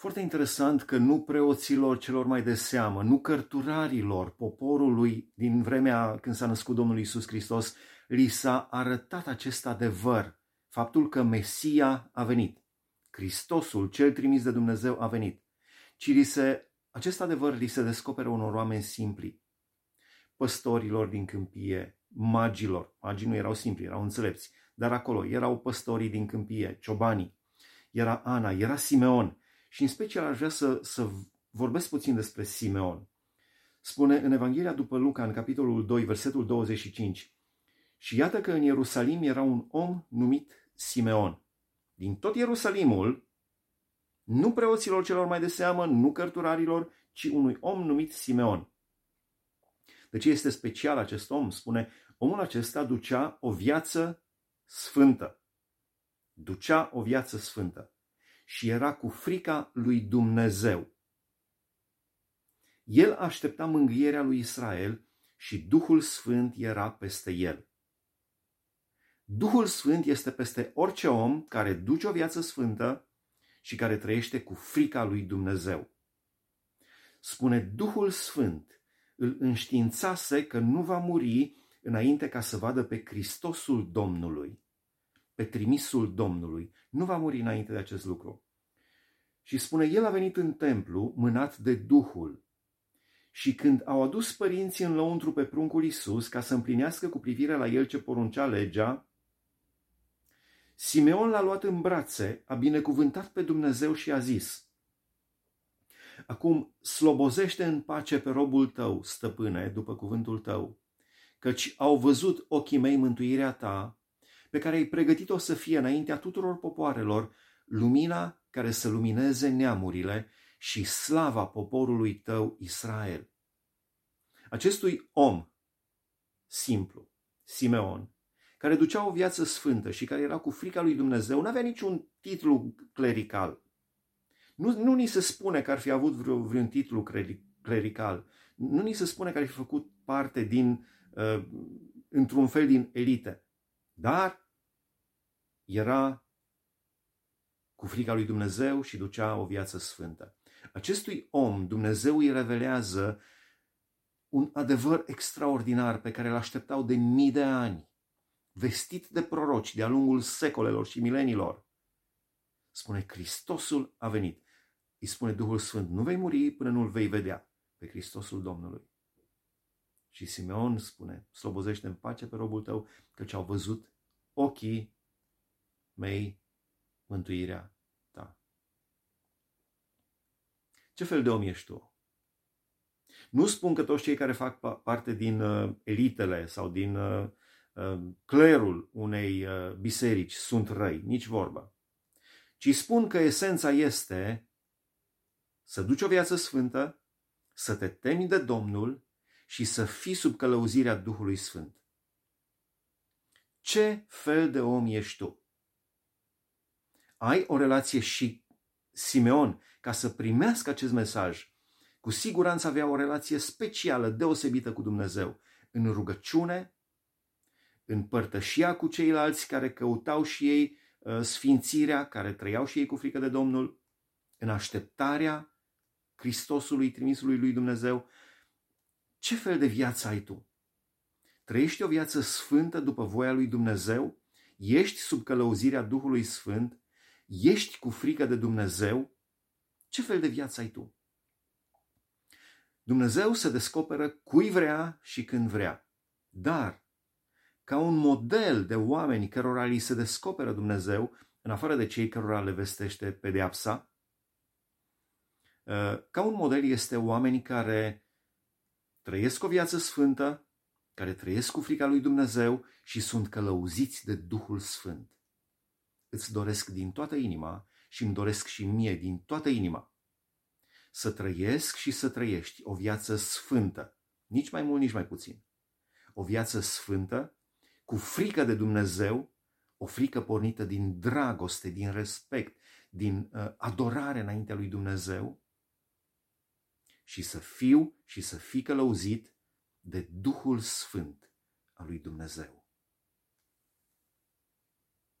Foarte interesant că nu preoților celor mai de seamă, nu cărturarilor poporului din vremea când s-a născut Domnul Isus Hristos, li s-a arătat acest adevăr, faptul că Mesia a venit. Hristosul, cel trimis de Dumnezeu, a venit. Ci li se, acest adevăr li se descoperă unor oameni simpli, păstorilor din câmpie, magilor. Magii nu erau simpli, erau înțelepți, dar acolo erau păstorii din câmpie, ciobanii. Era Ana, era Simeon, și în special aș vrea să, să vorbesc puțin despre Simeon. Spune în Evanghelia după Luca, în capitolul 2, versetul 25, Și iată că în Ierusalim era un om numit Simeon. Din tot Ierusalimul, nu preoților celor mai de seamă, nu cărturarilor, ci unui om numit Simeon. De ce este special acest om? Spune, omul acesta ducea o viață sfântă. Ducea o viață sfântă și era cu frica lui Dumnezeu. El aștepta mângâierea lui Israel și Duhul Sfânt era peste el. Duhul Sfânt este peste orice om care duce o viață sfântă și care trăiește cu frica lui Dumnezeu. Spune Duhul Sfânt îl înștiințase că nu va muri înainte ca să vadă pe Hristosul Domnului pe trimisul Domnului. Nu va muri înainte de acest lucru. Și spune, el a venit în templu mânat de Duhul. Și când au adus părinții în lăuntru pe pruncul Isus ca să împlinească cu privire la el ce poruncea legea, Simeon l-a luat în brațe, a binecuvântat pe Dumnezeu și a zis, Acum slobozește în pace pe robul tău, stăpâne, după cuvântul tău, căci au văzut ochii mei mântuirea ta pe care ai pregătit-o să fie înaintea tuturor popoarelor, lumina care să lumineze neamurile și slava poporului tău Israel. Acestui om simplu, Simeon, care ducea o viață sfântă și care era cu frica lui Dumnezeu, nu avea niciun titlu clerical. Nu, nu ni se spune că ar fi avut vreo, vreun titlu clerical. Nu ni se spune că ar fi făcut parte din, uh, într-un fel din elite. Dar era cu frica lui Dumnezeu și ducea o viață sfântă. Acestui om Dumnezeu îi revelează un adevăr extraordinar pe care îl așteptau de mii de ani, vestit de proroci de-a lungul secolelor și milenilor. Spune, Hristosul a venit. Îi spune Duhul Sfânt, nu vei muri până nu-L vei vedea pe Hristosul Domnului. Și Simeon spune, slobozește în pace pe robul tău, căci au văzut ochii mei mântuirea ta. Ce fel de om ești tu? Nu spun că toți cei care fac parte din uh, elitele sau din uh, uh, clerul unei uh, biserici sunt răi, nici vorba. Ci spun că esența este să duci o viață sfântă, să te temi de Domnul și să fii sub călăuzirea Duhului Sfânt. Ce fel de om ești tu? Ai o relație și Simeon, ca să primească acest mesaj, cu siguranță avea o relație specială, deosebită cu Dumnezeu, în rugăciune, în părtășia cu ceilalți care căutau și ei uh, sfințirea, care trăiau și ei cu frică de Domnul, în așteptarea Hristosului, trimisului lui Dumnezeu. Ce fel de viață ai tu? Trăiești o viață sfântă după voia lui Dumnezeu? Ești sub călăuzirea Duhului Sfânt? Ești cu frică de Dumnezeu? Ce fel de viață ai tu? Dumnezeu se descoperă cui vrea și când vrea. Dar, ca un model de oameni cărora li se descoperă Dumnezeu, în afară de cei cărora le vestește pedeapsa, uh, ca un model este oameni care trăiesc o viață sfântă, care trăiesc cu frica lui Dumnezeu și sunt călăuziți de Duhul Sfânt. Îți doresc din toată inima și îmi doresc și mie din toată inima să trăiesc și să trăiești o viață sfântă, nici mai mult, nici mai puțin. O viață sfântă, cu frică de Dumnezeu, o frică pornită din dragoste, din respect, din uh, adorare înaintea lui Dumnezeu și să fiu și să fii călăuzit de Duhul Sfânt al lui Dumnezeu.